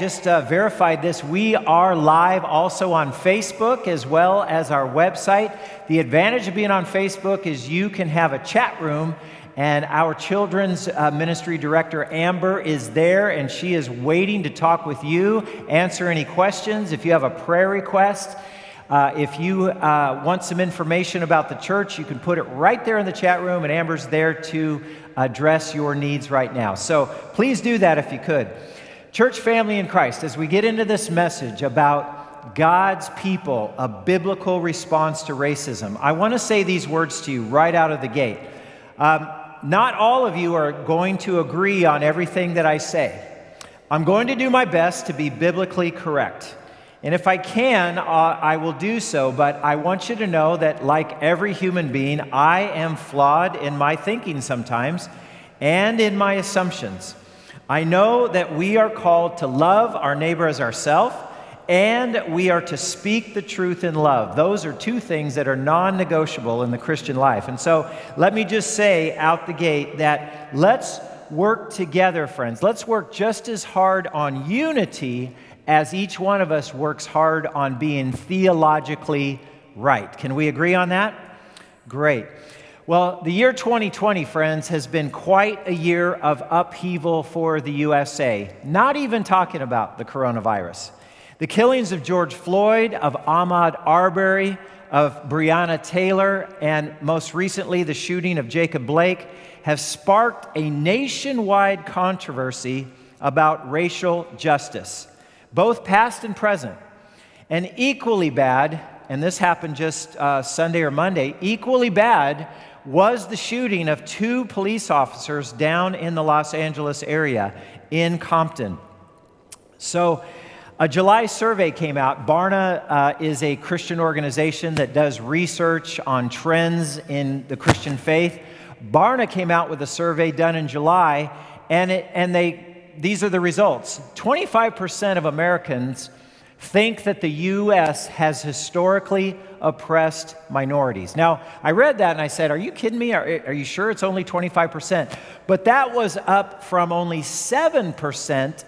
just uh, verified this. We are live also on Facebook as well as our website. The advantage of being on Facebook is you can have a chat room, and our children's uh, ministry director, Amber, is there, and she is waiting to talk with you, answer any questions. If you have a prayer request, uh, if you uh, want some information about the church, you can put it right there in the chat room, and Amber's there to address your needs right now. So please do that if you could. Church family in Christ, as we get into this message about God's people, a biblical response to racism, I want to say these words to you right out of the gate. Um, not all of you are going to agree on everything that I say. I'm going to do my best to be biblically correct. And if I can, uh, I will do so, but I want you to know that, like every human being, I am flawed in my thinking sometimes and in my assumptions. I know that we are called to love our neighbor as ourselves, and we are to speak the truth in love. Those are two things that are non negotiable in the Christian life. And so let me just say out the gate that let's work together, friends. Let's work just as hard on unity as each one of us works hard on being theologically right. Can we agree on that? Great. Well, the year 2020, friends, has been quite a year of upheaval for the USA, not even talking about the coronavirus. The killings of George Floyd, of Ahmaud Arbery, of Breonna Taylor, and most recently the shooting of Jacob Blake have sparked a nationwide controversy about racial justice, both past and present. And equally bad, and this happened just uh, Sunday or Monday, equally bad was the shooting of two police officers down in the Los Angeles area in Compton. So, a July survey came out. Barna uh, is a Christian organization that does research on trends in the Christian faith. Barna came out with a survey done in July, and, it, and they, these are the results 25% of Americans think that the U.S. has historically oppressed minorities. Now, I read that and I said, Are you kidding me? Are, are you sure it's only 25%? But that was up from only 7%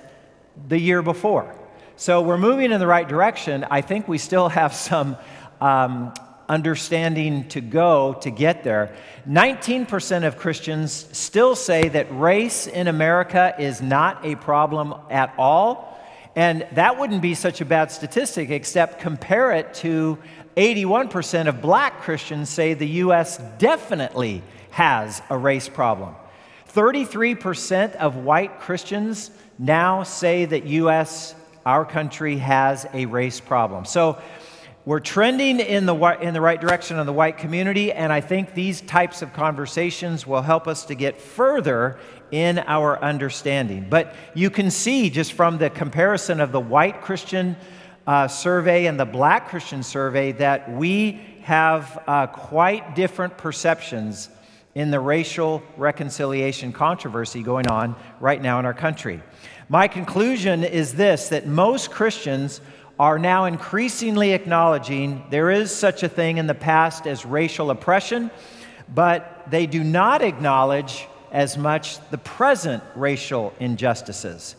the year before. So we're moving in the right direction. I think we still have some um, understanding to go to get there. 19% of Christians still say that race in America is not a problem at all. And that wouldn't be such a bad statistic, except compare it to 81% of black Christians say the U.S. definitely has a race problem. 33% of white Christians now say that U.S., our country, has a race problem. So we're trending in the, in the right direction in the white community, and I think these types of conversations will help us to get further in our understanding. But you can see just from the comparison of the white Christian uh, survey and the black Christian survey that we have uh, quite different perceptions in the racial reconciliation controversy going on right now in our country. My conclusion is this that most Christians are now increasingly acknowledging there is such a thing in the past as racial oppression, but they do not acknowledge as much the present racial injustices.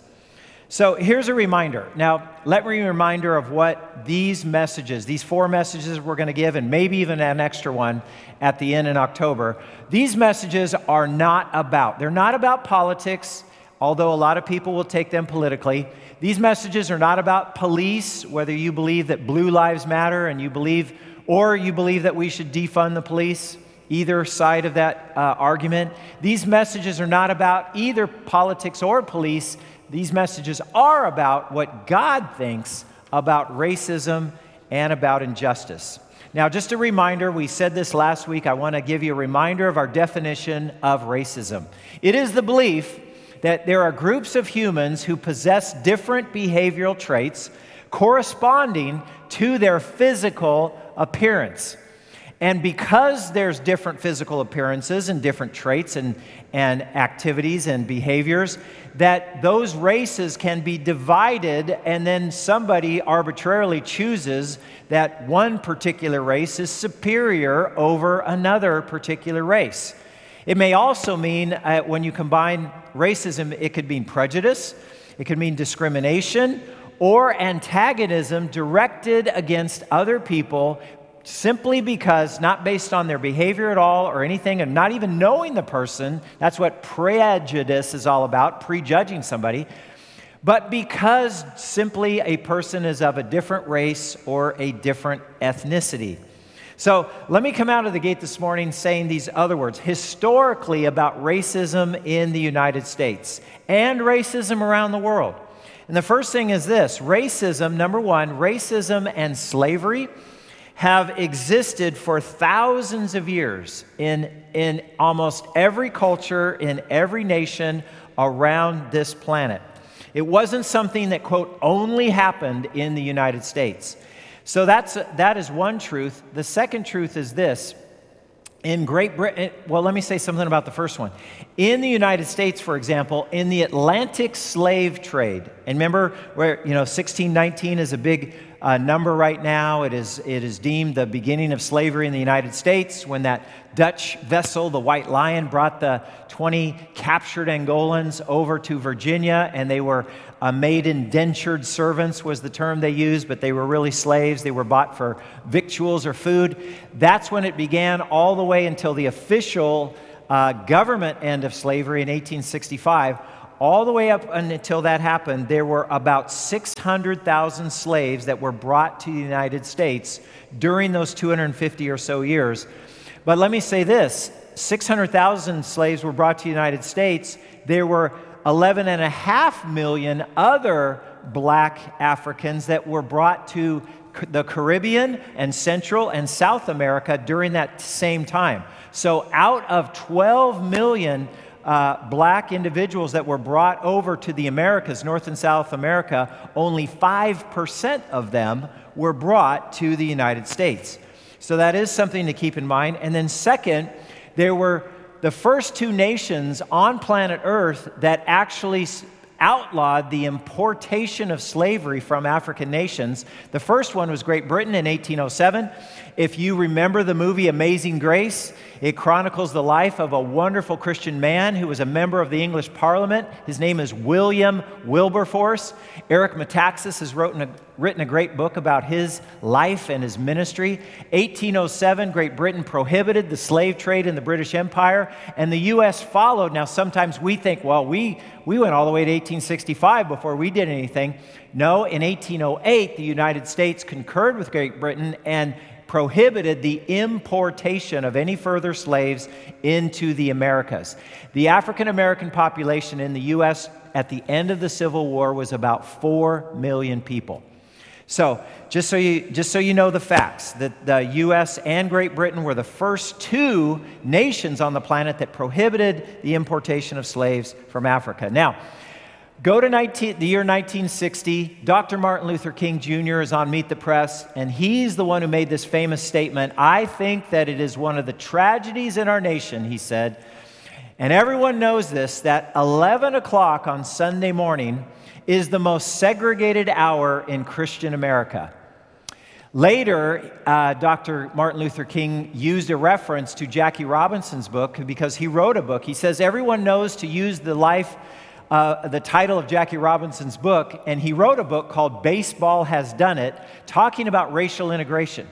So here's a reminder. Now, let me remind reminder of what these messages, these four messages we're going to give, and maybe even an extra one at the end in October, these messages are not about. They're not about politics, although a lot of people will take them politically. These messages are not about police, whether you believe that blue lives matter and you believe, or you believe that we should defund the police either side of that uh, argument. These messages are not about either politics or police. These messages are about what God thinks about racism and about injustice. Now, just a reminder, we said this last week. I want to give you a reminder of our definition of racism. It is the belief that there are groups of humans who possess different behavioral traits corresponding to their physical appearance. And because there's different physical appearances and different traits and, and activities and behaviors, that those races can be divided, and then somebody arbitrarily chooses that one particular race is superior over another particular race. It may also mean, uh, when you combine racism, it could mean prejudice. it could mean discrimination or antagonism directed against other people simply because, not based on their behavior at all or anything, and not even knowing the person. That's what prejudice is all about, prejudging somebody. But because simply a person is of a different race or a different ethnicity. So let me come out of the gate this morning saying these other words historically about racism in the United States and racism around the world. And the first thing is this racism, number one, racism and slavery have existed for thousands of years in, in almost every culture, in every nation around this planet. It wasn't something that, quote, only happened in the United States. So that's, that is one truth. The second truth is this. In Great Britain, eh, well, let me say something about the first one. In the United States, for example, in the Atlantic slave trade, and remember where, you know, 1619 is a big uh, number right now. It is, it is deemed the beginning of slavery in the United States when that Dutch vessel, the White Lion, brought the 20 captured Angolans over to Virginia, and they were uh, made indentured servants, was the term they used, but they were really slaves. They were bought for victuals or food. That's when it began, all the way until the official uh, government end of slavery in 1865 all the way up until that happened, there were about 600,000 slaves that were brought to the United States during those 250 or so years. But let me say this 600,000 slaves were brought to the United States. There were 11.5 million other black Africans that were brought to the Caribbean and Central and South America during that same time. So, out of 12 million uh, black individuals that were brought over to the Americas, North and South America, only 5% of them were brought to the United States. So that is something to keep in mind. And then, second, there were the first two nations on planet Earth that actually outlawed the importation of slavery from African nations. The first one was Great Britain in 1807. If you remember the movie Amazing Grace, it chronicles the life of a wonderful Christian man who was a member of the English Parliament. His name is William Wilberforce. Eric Metaxas has written a, written a great book about his life and his ministry. 1807, Great Britain prohibited the slave trade in the British Empire, and the U.S. followed. Now, sometimes we think, well, we, we went all the way to 1865 before we did anything. No, in 1808, the United States concurred with Great Britain and prohibited the importation of any further slaves into the Americas. The African American population in the U.S. at the end of the Civil War was about 4 million people. So, just so you, just so you know the facts, that the US and Great Britain were the first two nations on the planet that prohibited the importation of slaves from Africa. Now, Go to 19, the year 1960. Dr. Martin Luther King Jr. is on Meet the Press, and he's the one who made this famous statement. I think that it is one of the tragedies in our nation, he said. And everyone knows this that 11 o'clock on Sunday morning is the most segregated hour in Christian America. Later, uh, Dr. Martin Luther King used a reference to Jackie Robinson's book because he wrote a book. He says, Everyone knows to use the life uh, the title of Jackie Robinson's book, and he wrote a book called Baseball Has Done It, talking about racial integration.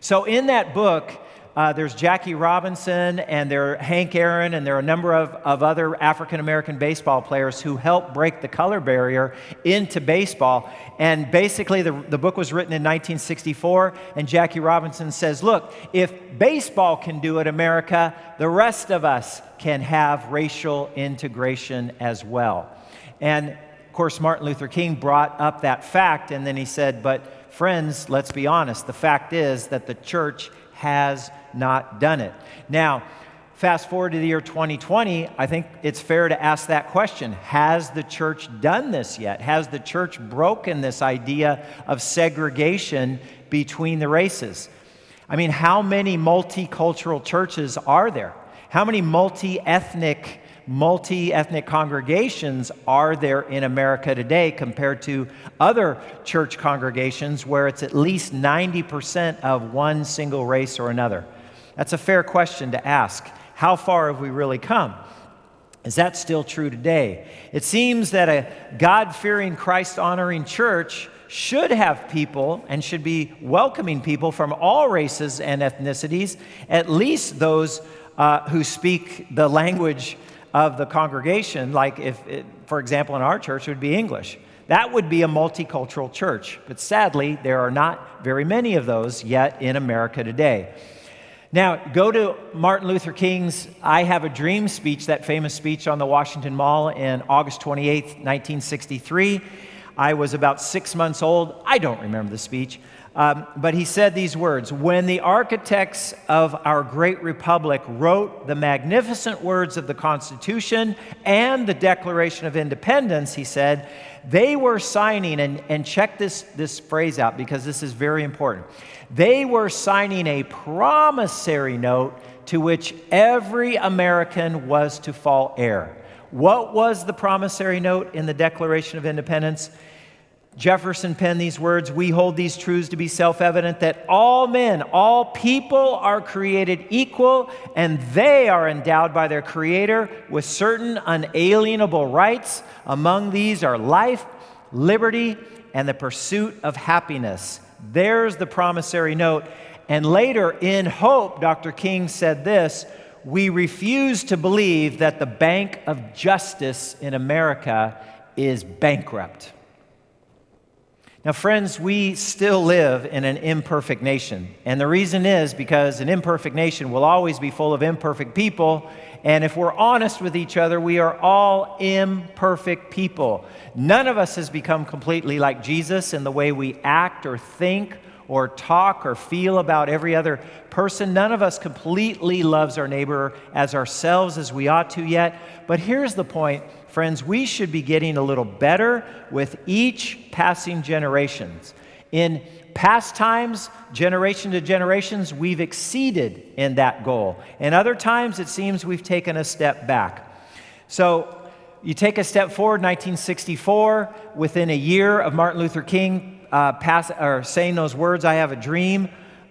So, in that book, uh, there's Jackie Robinson and there are Hank Aaron and there are a number of, of other African American baseball players who helped break the color barrier into baseball. And basically, the, the book was written in 1964, and Jackie Robinson says, Look, if baseball can do it, America, the rest of us can have racial integration as well. And of course, Martin Luther King brought up that fact, and then he said, But friends, let's be honest, the fact is that the church has not done it. Now, fast forward to the year 2020, I think it's fair to ask that question Has the church done this yet? Has the church broken this idea of segregation between the races? I mean, how many multicultural churches are there? How many multi ethnic multi ethnic congregations are there in America today compared to other church congregations where it's at least 90% of one single race or another? That's a fair question to ask. How far have we really come? Is that still true today? It seems that a God fearing, Christ honoring church should have people and should be welcoming people from all races and ethnicities, at least those uh, who speak the language of the congregation, like if, it, for example, in our church, it would be English. That would be a multicultural church. But sadly, there are not very many of those yet in America today. Now, go to Martin Luther King's I Have a Dream speech, that famous speech on the Washington Mall in August 28, 1963. I was about six months old. I don't remember the speech. Um, but he said these words When the architects of our great republic wrote the magnificent words of the Constitution and the Declaration of Independence, he said, they were signing, and, and check this, this phrase out because this is very important. They were signing a promissory note to which every American was to fall heir. What was the promissory note in the Declaration of Independence? Jefferson penned these words We hold these truths to be self evident that all men, all people are created equal, and they are endowed by their Creator with certain unalienable rights. Among these are life, liberty, and the pursuit of happiness. There's the promissory note. And later, in hope, Dr. King said this We refuse to believe that the Bank of Justice in America is bankrupt. Now, friends, we still live in an imperfect nation. And the reason is because an imperfect nation will always be full of imperfect people. And if we're honest with each other, we are all imperfect people. None of us has become completely like Jesus in the way we act or think or talk or feel about every other person. None of us completely loves our neighbor as ourselves as we ought to yet. But here's the point Friends, we should be getting a little better with each passing generations. In past times, generation to generations, we've exceeded in that goal. And other times, it seems we've taken a step back. So, you take a step forward, 1964, within a year of Martin Luther King uh, pass, or saying those words, I have a dream.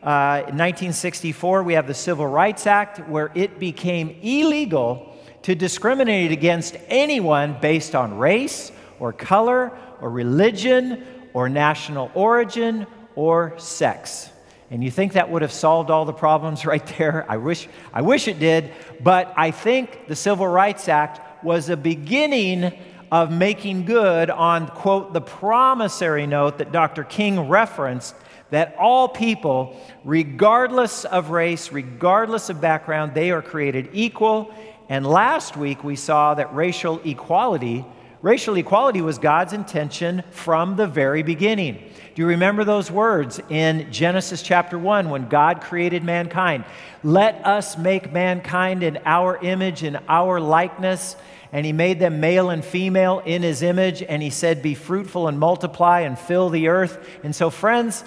Uh, in 1964, we have the Civil Rights Act, where it became illegal to discriminate against anyone based on race or color or religion or national origin or sex. And you think that would have solved all the problems right there? I wish, I wish it did. But I think the Civil Rights Act was a beginning of making good on, quote, the promissory note that Dr. King referenced that all people, regardless of race, regardless of background, they are created equal and last week we saw that racial equality, racial equality was God's intention from the very beginning. Do you remember those words in Genesis chapter 1 when God created mankind? Let us make mankind in our image, in our likeness. And he made them male and female in his image. And he said, Be fruitful and multiply and fill the earth. And so, friends,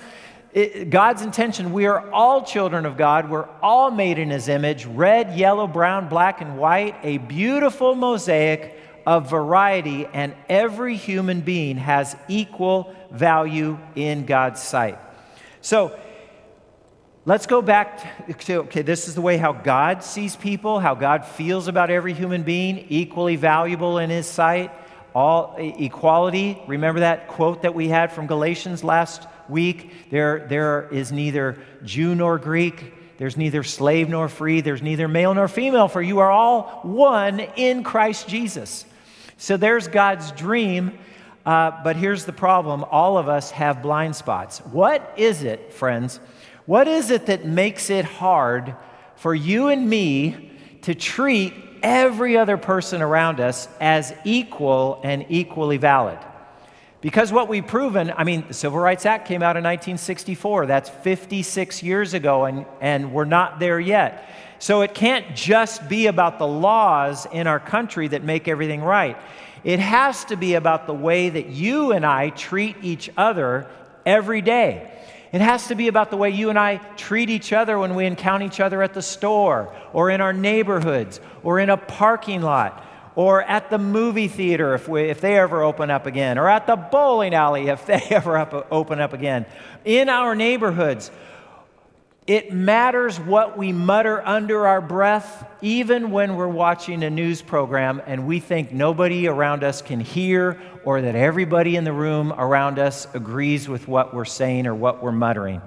it, God's intention, we are all children of God. We're all made in His image red, yellow, brown, black, and white, a beautiful mosaic of variety, and every human being has equal value in God's sight. So, let's go back to okay, this is the way how God sees people, how God feels about every human being, equally valuable in His sight. All equality. Remember that quote that we had from Galatians last week. There, there is neither Jew nor Greek. There's neither slave nor free. There's neither male nor female, for you are all one in Christ Jesus. So there's God's dream. Uh, but here's the problem all of us have blind spots. What is it, friends? What is it that makes it hard for you and me to treat every other person around us as equal and equally valid? Because what we've proven, I mean, the Civil Rights Act came out in 1964. That's 56 years ago, and, and we're not there yet. So it can't just be about the laws in our country that make everything right. It has to be about the way that you and I treat each other every day. It has to be about the way you and I treat each other when we encounter each other at the store or in our neighborhoods or in a parking lot or at the movie theater if, we, if they ever open up again, or at the bowling alley if they ever up, open up again, in our neighborhoods. It matters what we mutter under our breath, even when we're watching a news program and we think nobody around us can hear or that everybody in the room around us agrees with what we're saying or what we're muttering.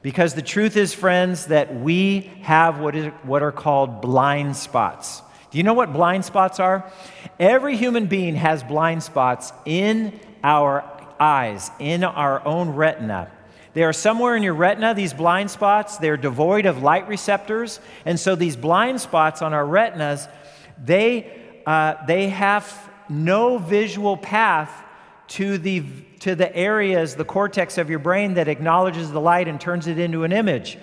Because the truth is, friends, that we have what, is, what are called blind spots. Do you know what blind spots are? Every human being has blind spots in our eyes, in our own retina. They are somewhere in your retina, these blind spots. They're devoid of light receptors. And so these blind spots on our retinas, they, uh, they have no visual path to the, to the areas, the cortex of your brain that acknowledges the light and turns it into an image.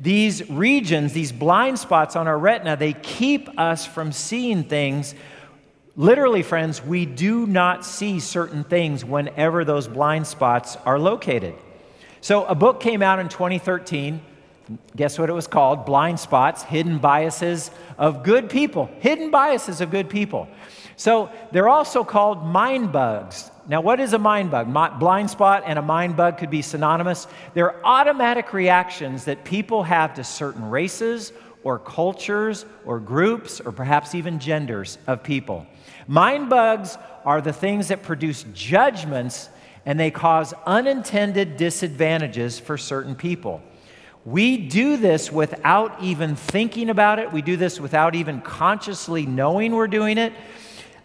These regions, these blind spots on our retina, they keep us from seeing things. Literally, friends, we do not see certain things whenever those blind spots are located. So, a book came out in 2013. Guess what it was called? Blind Spots Hidden Biases of Good People. Hidden Biases of Good People. So, they're also called mind bugs. Now, what is a mind bug? Blind spot and a mind bug could be synonymous. They're automatic reactions that people have to certain races or cultures or groups or perhaps even genders of people. Mind bugs are the things that produce judgments and they cause unintended disadvantages for certain people. We do this without even thinking about it. We do this without even consciously knowing we're doing it.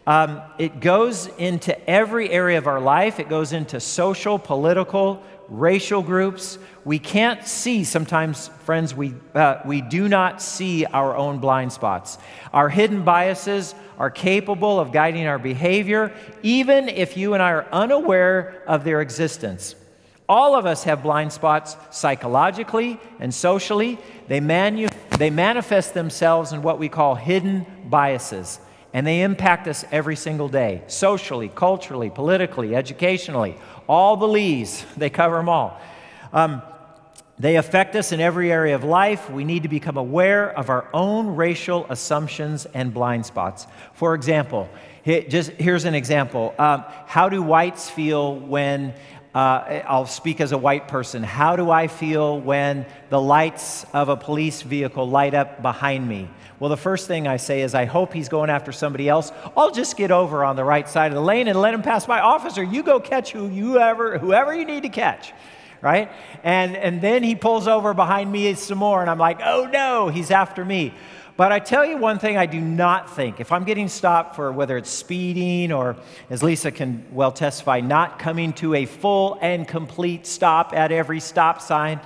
Um, it goes into every area of our life. It goes into social, political, racial groups. We can't see, sometimes, friends, we, uh, we do not see our own blind spots. Our hidden biases are capable of guiding our behavior, even if you and I are unaware of their existence. All of us have blind spots psychologically and socially. They, manu- they manifest themselves in what we call hidden biases, and they impact us every single day socially, culturally, politically, educationally. All the lees, they cover them all. Um, they affect us in every area of life. We need to become aware of our own racial assumptions and blind spots. For example, just here's an example. Um, how do whites feel when uh, I'll speak as a white person. How do I feel when the lights of a police vehicle light up behind me? Well, the first thing I say is, I hope he's going after somebody else. I'll just get over on the right side of the lane and let him pass by. Officer, you go catch who you ever, whoever you need to catch right? And, and then he pulls over behind me some more, and I'm like, oh no, he's after me. But I tell you one thing I do not think. If I'm getting stopped for whether it's speeding or, as Lisa can well testify, not coming to a full and complete stop at every stop sign,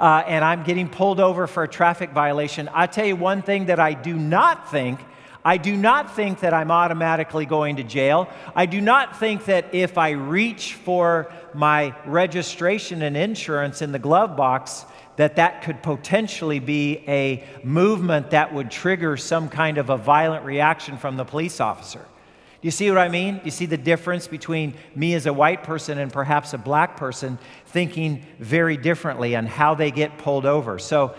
uh, and I'm getting pulled over for a traffic violation, I tell you one thing that I do not think I do not think that I'm automatically going to jail. I do not think that if I reach for my registration and insurance in the glove box, that that could potentially be a movement that would trigger some kind of a violent reaction from the police officer. Do you see what I mean? Do you see the difference between me as a white person and perhaps a black person thinking very differently on how they get pulled over? So,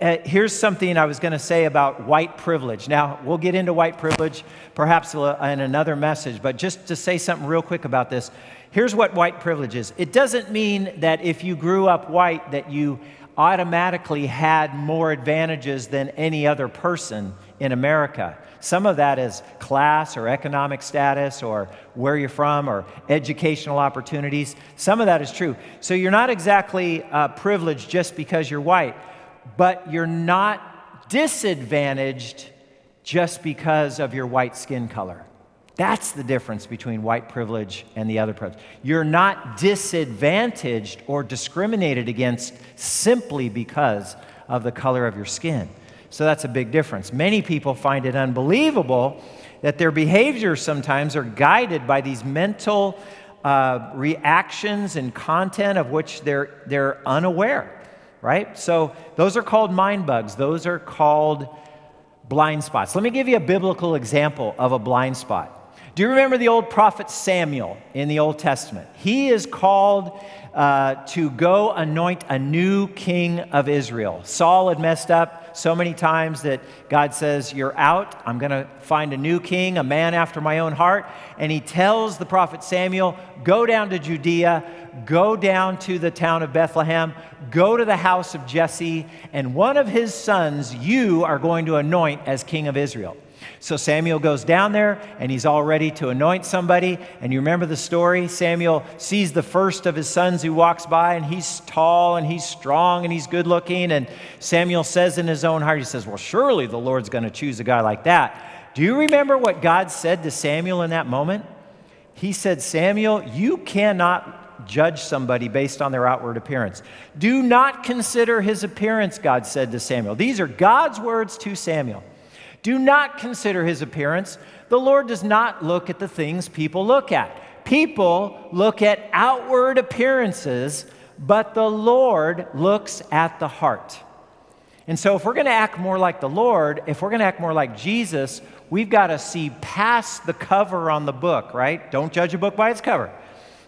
here's something I was going to say about white privilege. Now, we'll get into white privilege perhaps in another message, but just to say something real quick about this. Here's what white privilege is it doesn't mean that if you grew up white that you automatically had more advantages than any other person in America. Some of that is class or economic status or where you're from or educational opportunities. Some of that is true. So you're not exactly uh, privileged just because you're white but you're not disadvantaged just because of your white skin color. That's the difference between white privilege and the other privilege. You're not disadvantaged or discriminated against simply because of the color of your skin. So that's a big difference. Many people find it unbelievable that their behaviors sometimes are guided by these mental uh, reactions and content of which they're, they're unaware right? So those are called mind bugs. Those are called blind spots. Let me give you a biblical example of a blind spot. Do you remember the old prophet Samuel in the Old Testament? He is called uh, to go anoint a new king of Israel. Saul had messed up, so many times that God says, You're out. I'm going to find a new king, a man after my own heart. And he tells the prophet Samuel, Go down to Judea, go down to the town of Bethlehem, go to the house of Jesse, and one of his sons you are going to anoint as king of Israel. So Samuel goes down there and he's all ready to anoint somebody. And you remember the story? Samuel sees the first of his sons who walks by and he's tall and he's strong and he's good looking. And Samuel says in his own heart, he says, Well, surely the Lord's going to choose a guy like that. Do you remember what God said to Samuel in that moment? He said, Samuel, you cannot judge somebody based on their outward appearance. Do not consider his appearance, God said to Samuel. These are God's words to Samuel. Do not consider his appearance. The Lord does not look at the things people look at. People look at outward appearances, but the Lord looks at the heart. And so, if we're going to act more like the Lord, if we're going to act more like Jesus, we've got to see past the cover on the book, right? Don't judge a book by its cover.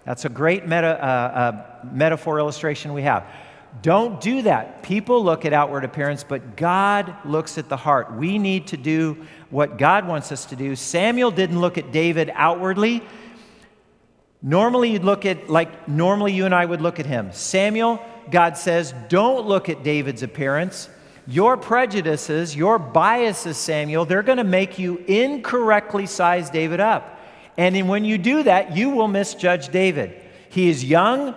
That's a great meta, uh, uh, metaphor illustration we have. Don't do that. People look at outward appearance, but God looks at the heart. We need to do what God wants us to do. Samuel didn't look at David outwardly. Normally, you'd look at, like, normally you and I would look at him. Samuel, God says, don't look at David's appearance. Your prejudices, your biases, Samuel, they're going to make you incorrectly size David up. And when you do that, you will misjudge David. He is young,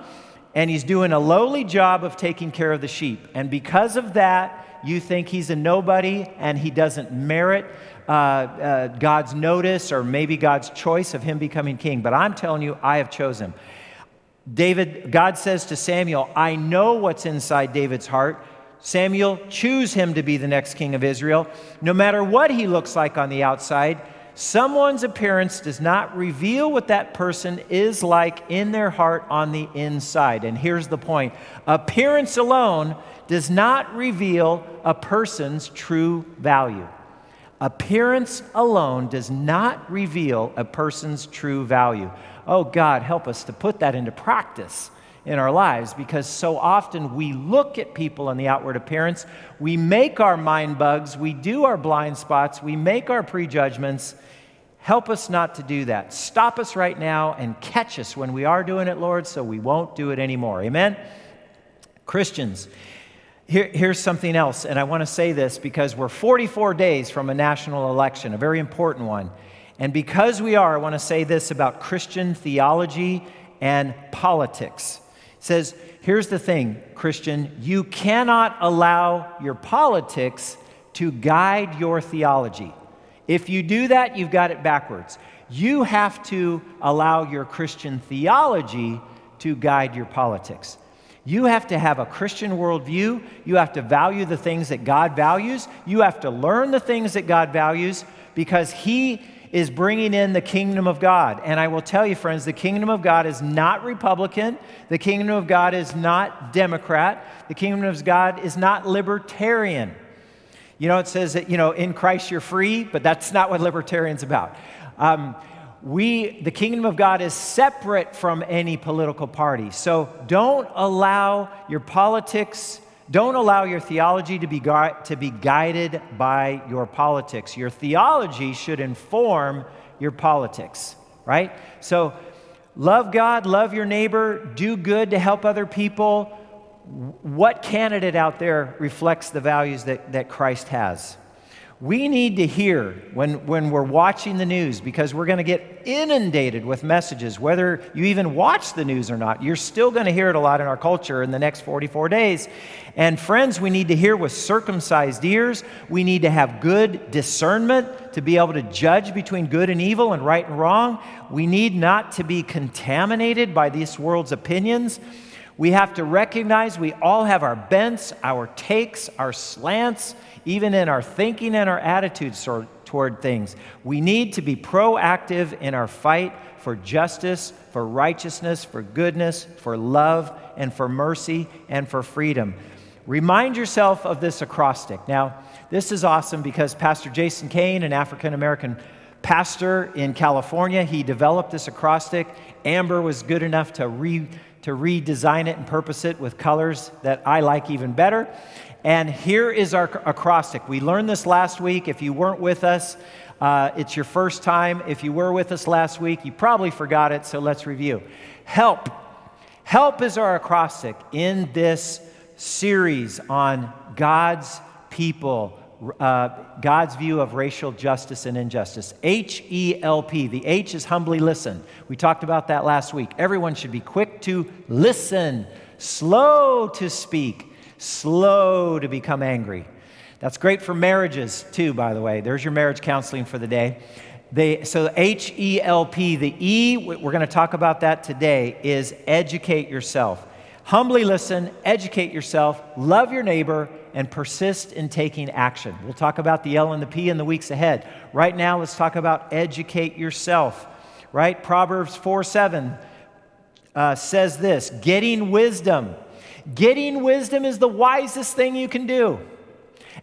and he's doing a lowly job of taking care of the sheep. And because of that, you think he's a nobody and he doesn't merit uh, uh, God's notice or maybe God's choice of him becoming king. But I'm telling you, I have chosen. David, God says to Samuel, I know what's inside David's heart. Samuel, choose him to be the next king of Israel. No matter what he looks like on the outside, Someone's appearance does not reveal what that person is like in their heart on the inside. And here's the point appearance alone does not reveal a person's true value. Appearance alone does not reveal a person's true value. Oh, God, help us to put that into practice in our lives because so often we look at people in the outward appearance, we make our mind bugs, we do our blind spots, we make our prejudgments. Help us not to do that. Stop us right now and catch us when we are doing it, Lord, so we won't do it anymore. Amen? Christians, here, here's something else, and I want to say this because we're 44 days from a national election, a very important one. And because we are, I want to say this about Christian theology and politics says, here's the thing, Christian, you cannot allow your politics to guide your theology. If you do that, you've got it backwards. You have to allow your Christian theology to guide your politics. You have to have a Christian worldview. You have to value the things that God values. You have to learn the things that God values because He is bringing in the kingdom of God. And I will tell you, friends, the kingdom of God is not Republican. The kingdom of God is not Democrat. The kingdom of God is not libertarian. You know, it says that, you know, in Christ you're free, but that's not what libertarian's about. Um, we, the kingdom of God is separate from any political party. So don't allow your politics don't allow your theology to be, to be guided by your politics. Your theology should inform your politics, right? So, love God, love your neighbor, do good to help other people. What candidate out there reflects the values that, that Christ has? We need to hear when, when we're watching the news because we're going to get inundated with messages, whether you even watch the news or not. You're still going to hear it a lot in our culture in the next 44 days. And friends, we need to hear with circumcised ears. We need to have good discernment to be able to judge between good and evil and right and wrong. We need not to be contaminated by this world's opinions. We have to recognize we all have our bents, our takes, our slants even in our thinking and our attitudes toward things. We need to be proactive in our fight for justice, for righteousness, for goodness, for love, and for mercy, and for freedom. Remind yourself of this acrostic. Now, this is awesome because Pastor Jason Kane, an African American pastor in California. He developed this acrostic. Amber was good enough to, re, to redesign it and purpose it with colors that I like even better. And here is our acrostic. We learned this last week. If you weren't with us, uh, it's your first time. If you were with us last week, you probably forgot it, so let's review. Help. Help is our acrostic in this series on God's people, uh, God's view of racial justice and injustice. H E L P. The H is humbly listen. We talked about that last week. Everyone should be quick to listen, slow to speak, slow to become angry. That's great for marriages, too, by the way. There's your marriage counseling for the day. They, so, H E L P, the E, we're going to talk about that today, is educate yourself. Humbly listen, educate yourself, love your neighbor, and persist in taking action. We'll talk about the L and the P in the weeks ahead. Right now, let's talk about educate yourself, right? Proverbs 4 7 uh, says this getting wisdom. Getting wisdom is the wisest thing you can do.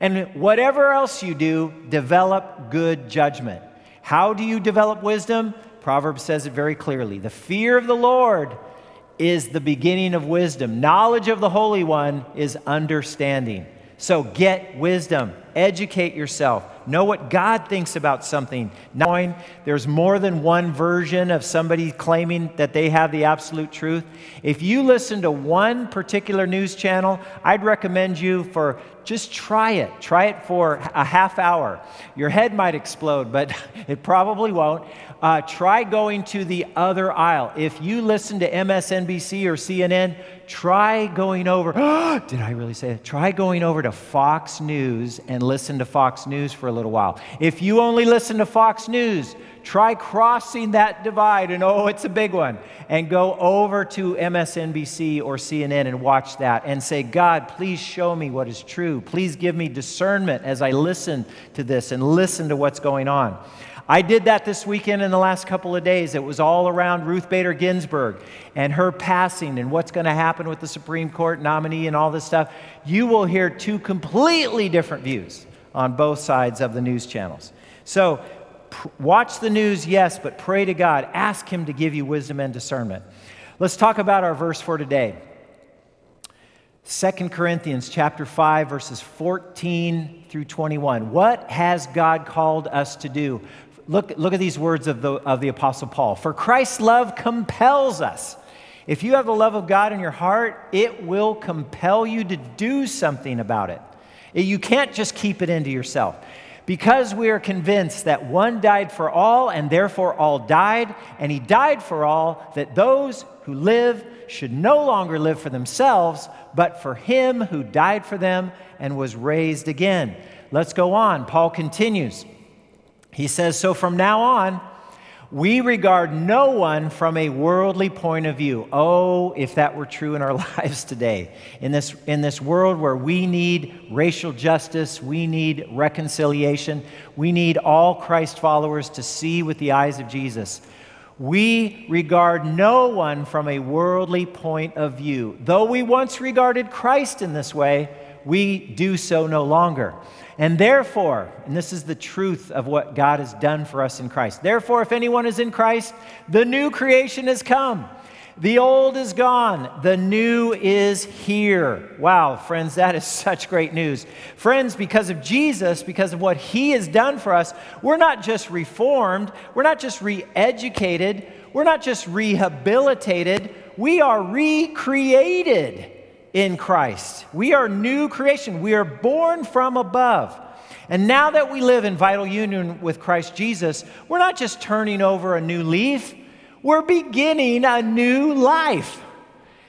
And whatever else you do, develop good judgment. How do you develop wisdom? Proverbs says it very clearly. The fear of the Lord is the beginning of wisdom. Knowledge of the Holy One is understanding. So get wisdom, educate yourself, know what God thinks about something. Knowing there's more than one version of somebody claiming that they have the absolute truth. If you listen to one particular news channel, I'd recommend you for just try it. Try it for a half hour. Your head might explode, but it probably won't uh, try going to the other aisle. If you listen to MSNBC or CNN, try going over. did I really say that? Try going over to Fox News and listen to Fox News for a little while. If you only listen to Fox News, try crossing that divide, and oh, it's a big one, and go over to MSNBC or CNN and watch that and say, God, please show me what is true. Please give me discernment as I listen to this and listen to what's going on. I did that this weekend in the last couple of days. It was all around Ruth Bader Ginsburg and her passing and what's going to happen with the Supreme Court nominee and all this stuff. You will hear two completely different views on both sides of the news channels. So, watch the news, yes, but pray to God. Ask Him to give you wisdom and discernment. Let's talk about our verse for today. 2 Corinthians chapter 5 verses 14 through 21. What has God called us to do? Look, look at these words of the, of the Apostle Paul. For Christ's love compels us. If you have the love of God in your heart, it will compel you to do something about it. You can't just keep it into yourself. Because we are convinced that one died for all, and therefore all died, and he died for all, that those who live should no longer live for themselves, but for him who died for them and was raised again. Let's go on. Paul continues. He says, So from now on, we regard no one from a worldly point of view. Oh, if that were true in our lives today. In this, in this world where we need racial justice, we need reconciliation, we need all Christ followers to see with the eyes of Jesus. We regard no one from a worldly point of view. Though we once regarded Christ in this way, we do so no longer. And therefore, and this is the truth of what God has done for us in Christ. Therefore, if anyone is in Christ, the new creation has come. The old is gone, the new is here. Wow, friends, that is such great news. Friends, because of Jesus, because of what he has done for us, we're not just reformed, we're not just re educated, we're not just rehabilitated, we are recreated in Christ. We are new creation. We are born from above. And now that we live in vital union with Christ Jesus, we're not just turning over a new leaf, we're beginning a new life.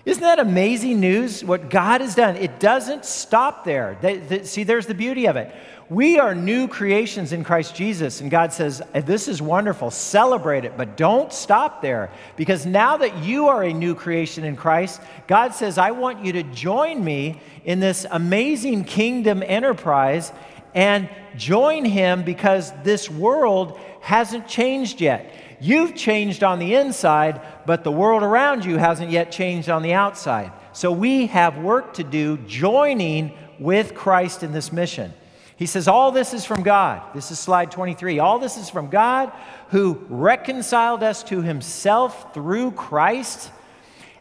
Isn't that amazing news? What God has done, it doesn't stop there. They, they, see, there's the beauty of it. We are new creations in Christ Jesus, and God says, eh, This is wonderful. Celebrate it, but don't stop there. Because now that you are a new creation in Christ, God says, I want you to join me in this amazing kingdom enterprise and join Him because this world hasn't changed yet. You've changed on the inside, but the world around you hasn't yet changed on the outside. So we have work to do joining with Christ in this mission. He says, All this is from God. This is slide 23. All this is from God who reconciled us to himself through Christ.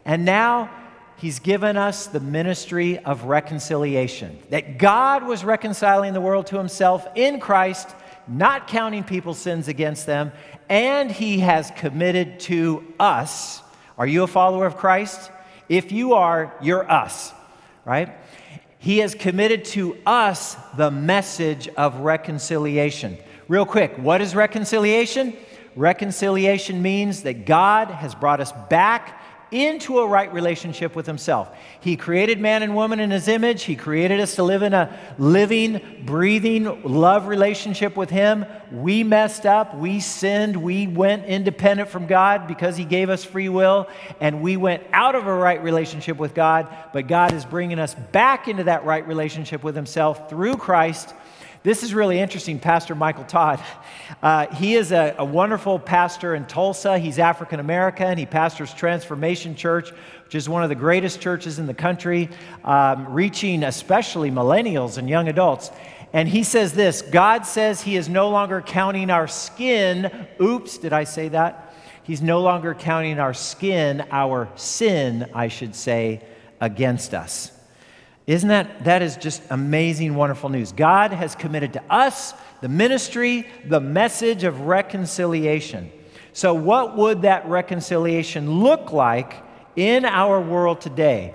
And now he's given us the ministry of reconciliation. That God was reconciling the world to himself in Christ, not counting people's sins against them. And he has committed to us. Are you a follower of Christ? If you are, you're us, right? He has committed to us the message of reconciliation. Real quick, what is reconciliation? Reconciliation means that God has brought us back into a right relationship with Himself. He created man and woman in His image. He created us to live in a living, breathing love relationship with Him. We messed up. We sinned. We went independent from God because He gave us free will, and we went out of a right relationship with God. But God is bringing us back into that right relationship with Himself through Christ this is really interesting, Pastor Michael Todd. Uh, he is a, a, wonderful pastor in Tulsa. He's African American. He pastors Transformation Church, which is one of the greatest churches in the country, um, reaching especially millennials and young adults. And he says this God says he is no longer counting our skin. Oops, did I say that? He's no longer counting our skin, our sin, I should say, against us. Isn't that, that is just amazing, wonderful news. God has committed to us the ministry, the message of reconciliation. So, what would that reconciliation look like in our world today?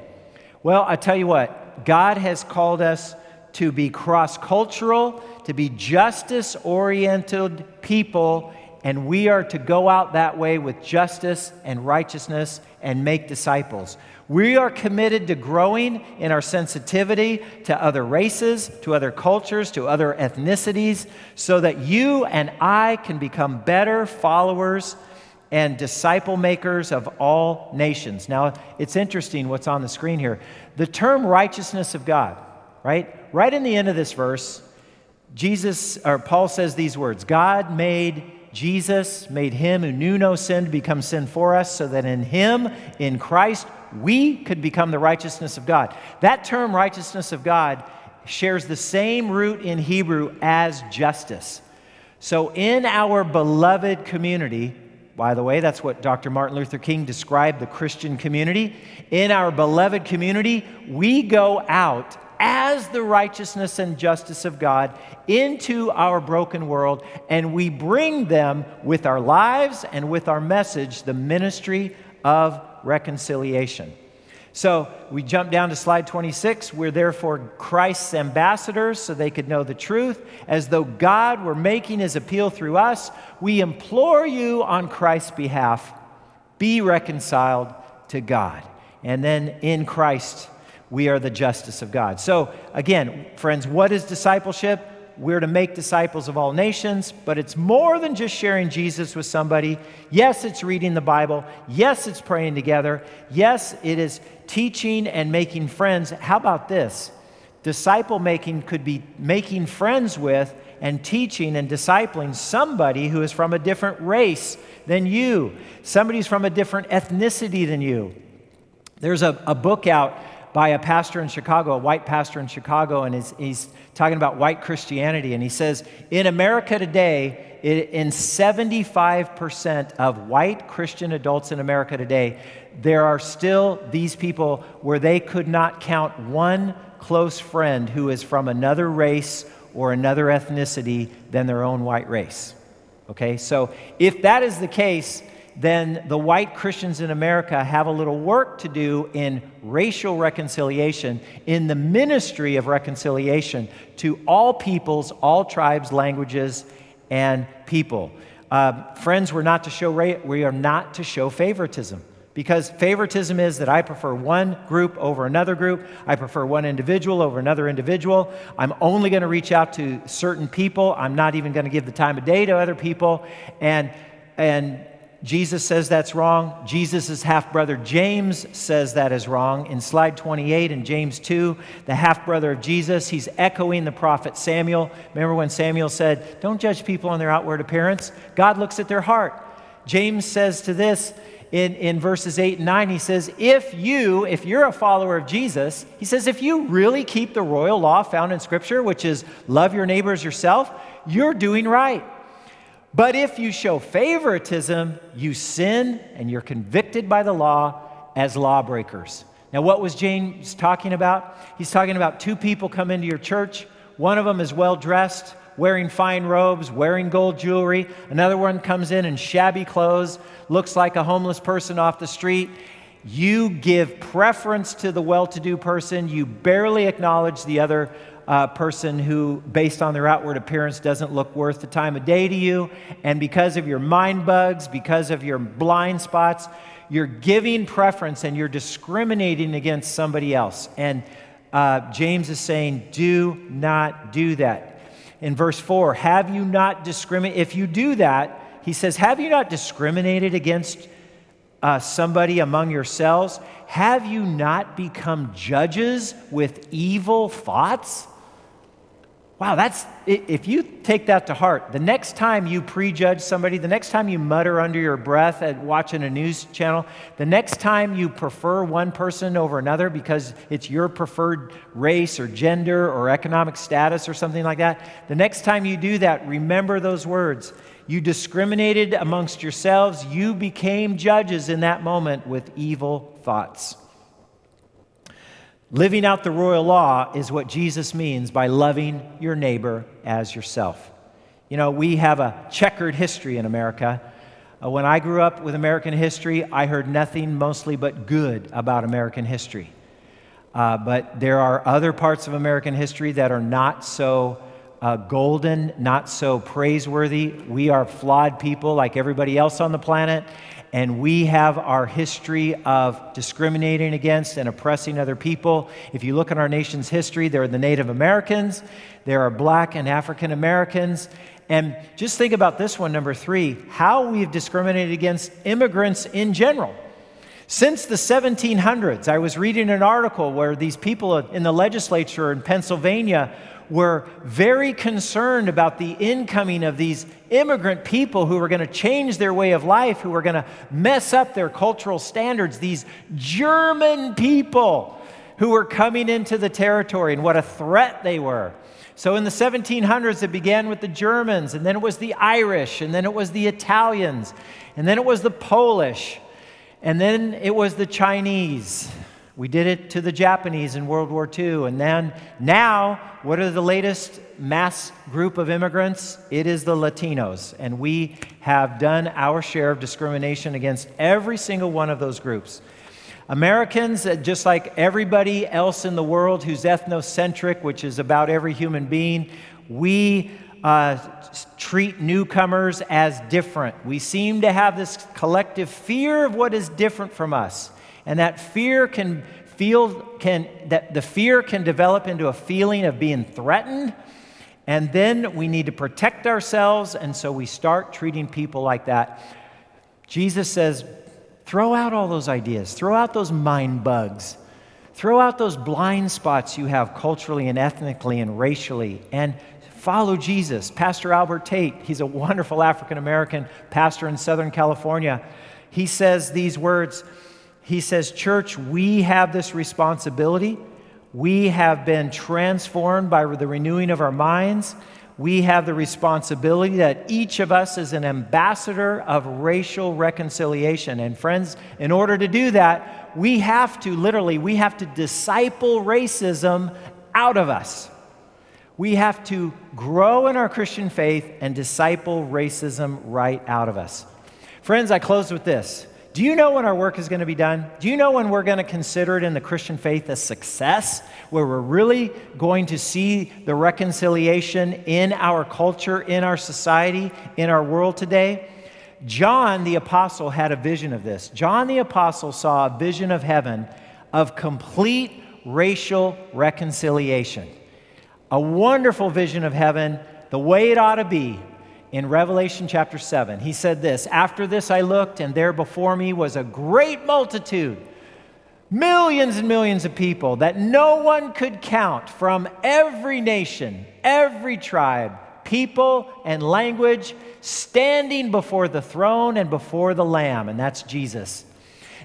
Well, I tell you what, God has called us to be cross cultural, to be justice oriented people, and we are to go out that way with justice and righteousness and make disciples. We are committed to growing in our sensitivity to other races, to other cultures, to other ethnicities, so that you and I can become better followers and disciple makers of all nations. Now, it's interesting what's on the screen here. The term righteousness of God, right? Right in the end of this verse, Jesus or Paul says these words God made Jesus, made him who knew no sin to become sin for us, so that in him, in Christ, we could become the righteousness of God. That term, righteousness of God, shares the same root in Hebrew as justice. So, in our beloved community, by the way, that's what Dr. Martin Luther King described the Christian community. In our beloved community, we go out as the righteousness and justice of God into our broken world, and we bring them with our lives and with our message the ministry of reconciliation. So we jump down to slide 26. We're therefore Christ's ambassadors so they could know the truth. As though God were making his appeal through us, we implore you on Christ's behalf be reconciled to God. And then in Christ, we are the justice of God. So, again, friends, what is discipleship? We're to make disciples of all nations, but it's more than just sharing Jesus with somebody. Yes, it's reading the Bible. Yes, it's praying together. Yes, it is teaching and making friends. How about this? Disciple making could be making friends with and teaching and discipling somebody who is from a different race than you, somebody who's from a different ethnicity than you. There's a, a book out by a pastor in Chicago, a white pastor in Chicago, and he's, he's talking about white Christianity. And he says, in America today, it, in 75% of white Christian adults in America today, there are still these people where they could not count one close friend who is from another race or another ethnicity than their own white race. Okay, so if that is the case, then the white Christians in America have a little work to do in racial reconciliation, in the ministry of reconciliation to all peoples, all tribes, languages, and people. Uh, friends, we're not to show ra- we are not to show favoritism because favoritism is that I prefer one group over another group. I prefer one individual over another individual. I'm only going to reach out to certain people. I'm not even going to give the time of day to other people. And and Jesus says that's wrong. Jesus' half brother James says that is wrong. In slide 28 in James 2, the half brother of Jesus, he's echoing the prophet Samuel. Remember when Samuel said, Don't judge people on their outward appearance? God looks at their heart. James says to this in, in verses 8 and 9. He says, If you, if you're a follower of Jesus, he says, if you really keep the royal law found in Scripture, which is love your neighbors yourself, you're doing right. But if you show favoritism, you sin and you're convicted by the law as lawbreakers. Now, what was James talking about? He's talking about two people come into your church. One of them is well dressed, wearing fine robes, wearing gold jewelry. Another one comes in in shabby clothes, looks like a homeless person off the street. You give preference to the well to do person. You barely acknowledge the other uh, person who, based on their outward appearance, doesn't look worth the time of day to you. And because of your mind bugs, because of your blind spots, you're giving preference and you're discriminating against somebody else. And uh, James is saying, do not do that in verse 4 Have you not discriminated? If you do that, he says, Have you not discriminated against uh, somebody among yourselves? Have you not become judges with evil thoughts? Wow, that's, if you take that to heart, the next time you prejudge somebody, the next time you mutter under your breath at watching a news channel, the next time you prefer one person over another because it's your preferred race or gender or economic status or something like that, the next time you do that, remember those words. You discriminated amongst yourselves, you became judges in that moment with evil thoughts. Living out the royal law is what Jesus means by loving your neighbor as yourself. You know, we have a checkered history in America. Uh, when I grew up with American history, I heard nothing mostly but good about American history. Uh, but there are other parts of American history that are not so uh, golden, not so praiseworthy. We are flawed people like everybody else on the planet, and we have our history of discriminating against and oppressing other people. If you look at our nation's history, there are the Native Americans, there are black and African Americans. And just think about this one, number three how we've discriminated against immigrants in general. Since the 1700s, I was reading an article where these people in the legislature in Pennsylvania were very concerned about the incoming of these immigrant people who were going to change their way of life, who were going to mess up their cultural standards, these German people who were coming into the territory and what a threat they were. So in the 1700s, it began with the Germans, and then it was the Irish, and then it was the Italians, and then it was the Polish, and then it was the Chinese. We did it to the Japanese in World War II. And then now, what are the latest mass group of immigrants? It is the Latinos. And we have done our share of discrimination against every single one of those groups. Americans, uh, just like everybody else in the world who's ethnocentric, which is about every human being, we uh, treat newcomers as different. We seem to have this collective fear of what is different from us. And that fear can feel can that the fear can develop into a feeling of being threatened. And then we need to protect ourselves, and so we start treating people like that. Jesus says, throw out all those ideas, throw out those mind bugs, throw out those blind spots you have culturally and ethnically and racially, and follow Jesus. Pastor Albert Tate, he's a wonderful African American pastor in Southern California. He says these words he says, Church, we have this responsibility. We have been transformed by the renewing of our minds. We have the responsibility that each of us is an ambassador of racial reconciliation. And friends, in order to do that, we have to literally, we have to disciple racism out of us. We have to grow in our Christian faith and disciple racism right out of us. Friends, I close with this. Do you know when our work is going to be done? Do you know when we're going to consider it in the Christian faith a success, where we're really going to see the reconciliation in our culture, in our society, in our world today? John the Apostle had a vision of this. John the Apostle saw a vision of heaven of complete racial reconciliation. A wonderful vision of heaven, the way it ought to be, in Revelation chapter 7. He said this After this I looked, and there before me was a great multitude, millions and millions of people that no one could count from every nation, every tribe, people, and language, standing before the throne and before the Lamb. And that's Jesus.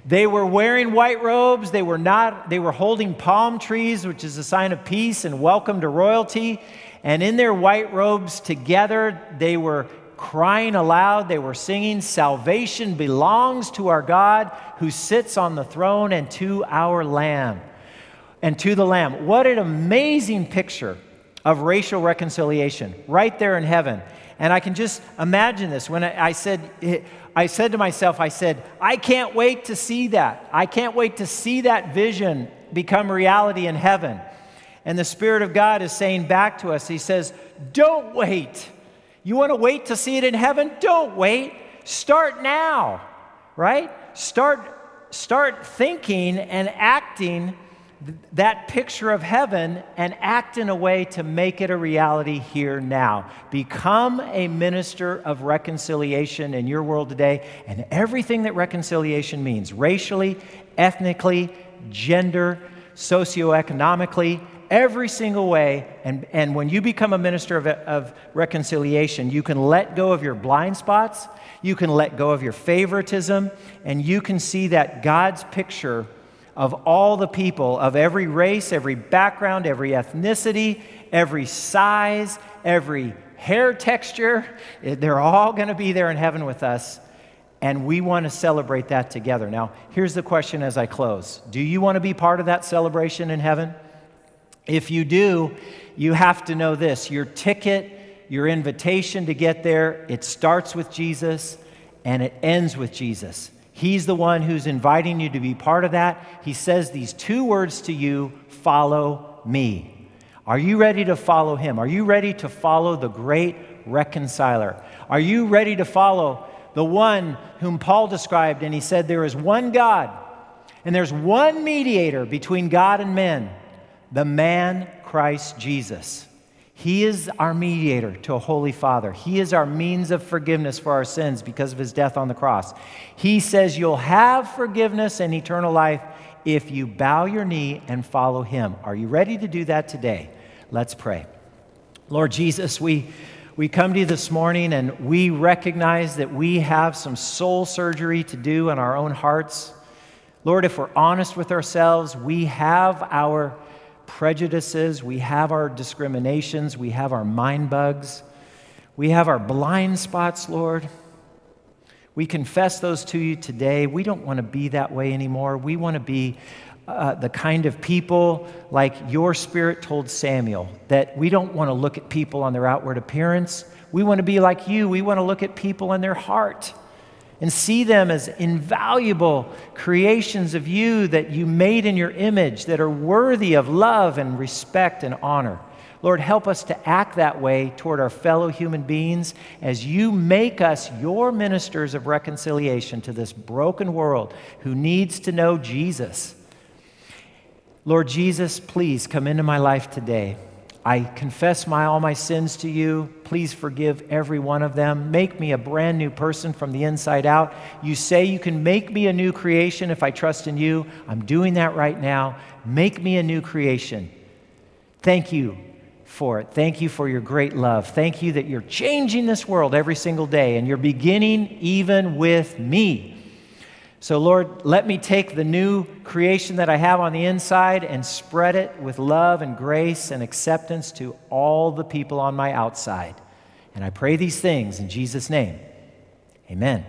They were wearing white robes. They were not they were holding palm trees, which is a sign of peace and welcome to royalty. And in their white robes together, they were crying aloud. They were singing, Salvation belongs to our God who sits on the throne and to our Lamb. And to the Lamb. What an amazing picture of racial reconciliation right there in heaven. And I can just imagine this. When I said, I said to myself, I said, I can't wait to see that. I can't wait to see that vision become reality in heaven. And the Spirit of God is saying back to us, He says, Don't wait. You want to wait to see it in heaven? Don't wait. Start now, right? Start, start thinking and acting that picture of heaven and act in a way to make it a reality here now. Become a minister of reconciliation in your world today and everything that reconciliation means racially, ethnically, gender, socioeconomically, every single way. And, and when you become a minister of, of reconciliation, you can let go of your blind spots, you can let go of your favoritism, and you can see that God's picture of all the people of every race, every background, every ethnicity, every size, every hair texture. They're all going to be there in heaven with us. And we want to celebrate that together. Now, here's the question as I close Do you want to be part of that celebration in heaven? If you do, you have to know this your ticket, your invitation to get there, it starts with Jesus and it ends with Jesus. He's the one who's inviting you to be part of that. He says these two words to you follow me. Are you ready to follow him? Are you ready to follow the great reconciler? Are you ready to follow the one whom Paul described? And he said, There is one God, and there's one mediator between God and men, the man Christ Jesus. He is our mediator to a holy Father. He is our means of forgiveness for our sins because of his death on the cross. He says you'll have forgiveness and eternal life if you bow your knee and follow him. Are you ready to do that today? Let's pray. Lord Jesus, we, we come to you this morning and we recognize that we have some soul surgery to do in our own hearts. Lord, if we're honest with ourselves, we have our prejudices, we have our discriminations, we have our mind bugs, we have our blind spots, Lord. We confess those to you today. We don't want to be that way anymore. We want to be uh, the kind of people like your spirit told Samuel, that we don't want to look at people on their outward appearance. We want to be like you. We want to look at people in their heart and see them as invaluable creations of you that you made in your image that are worthy of love and respect and honor. Lord, help us to act that way toward our fellow human beings as you make us your ministers of reconciliation to this broken world who needs to know Jesus. Lord Jesus, please come into my life today. I confess my, all my sins to you. Please forgive every one of them. Make me a brand new person from the inside out. You say you can make me a new creation if I trust in you. I'm doing that right now. Make me a new creation. Thank you for it. Thank you for your great love. Thank you that you're changing this world every single day and you're beginning even with me. So, Lord, let me take the new creation that I have on the inside and spread it with love and grace and acceptance to all the people on my outside. And I pray these things in Jesus' name. Amen.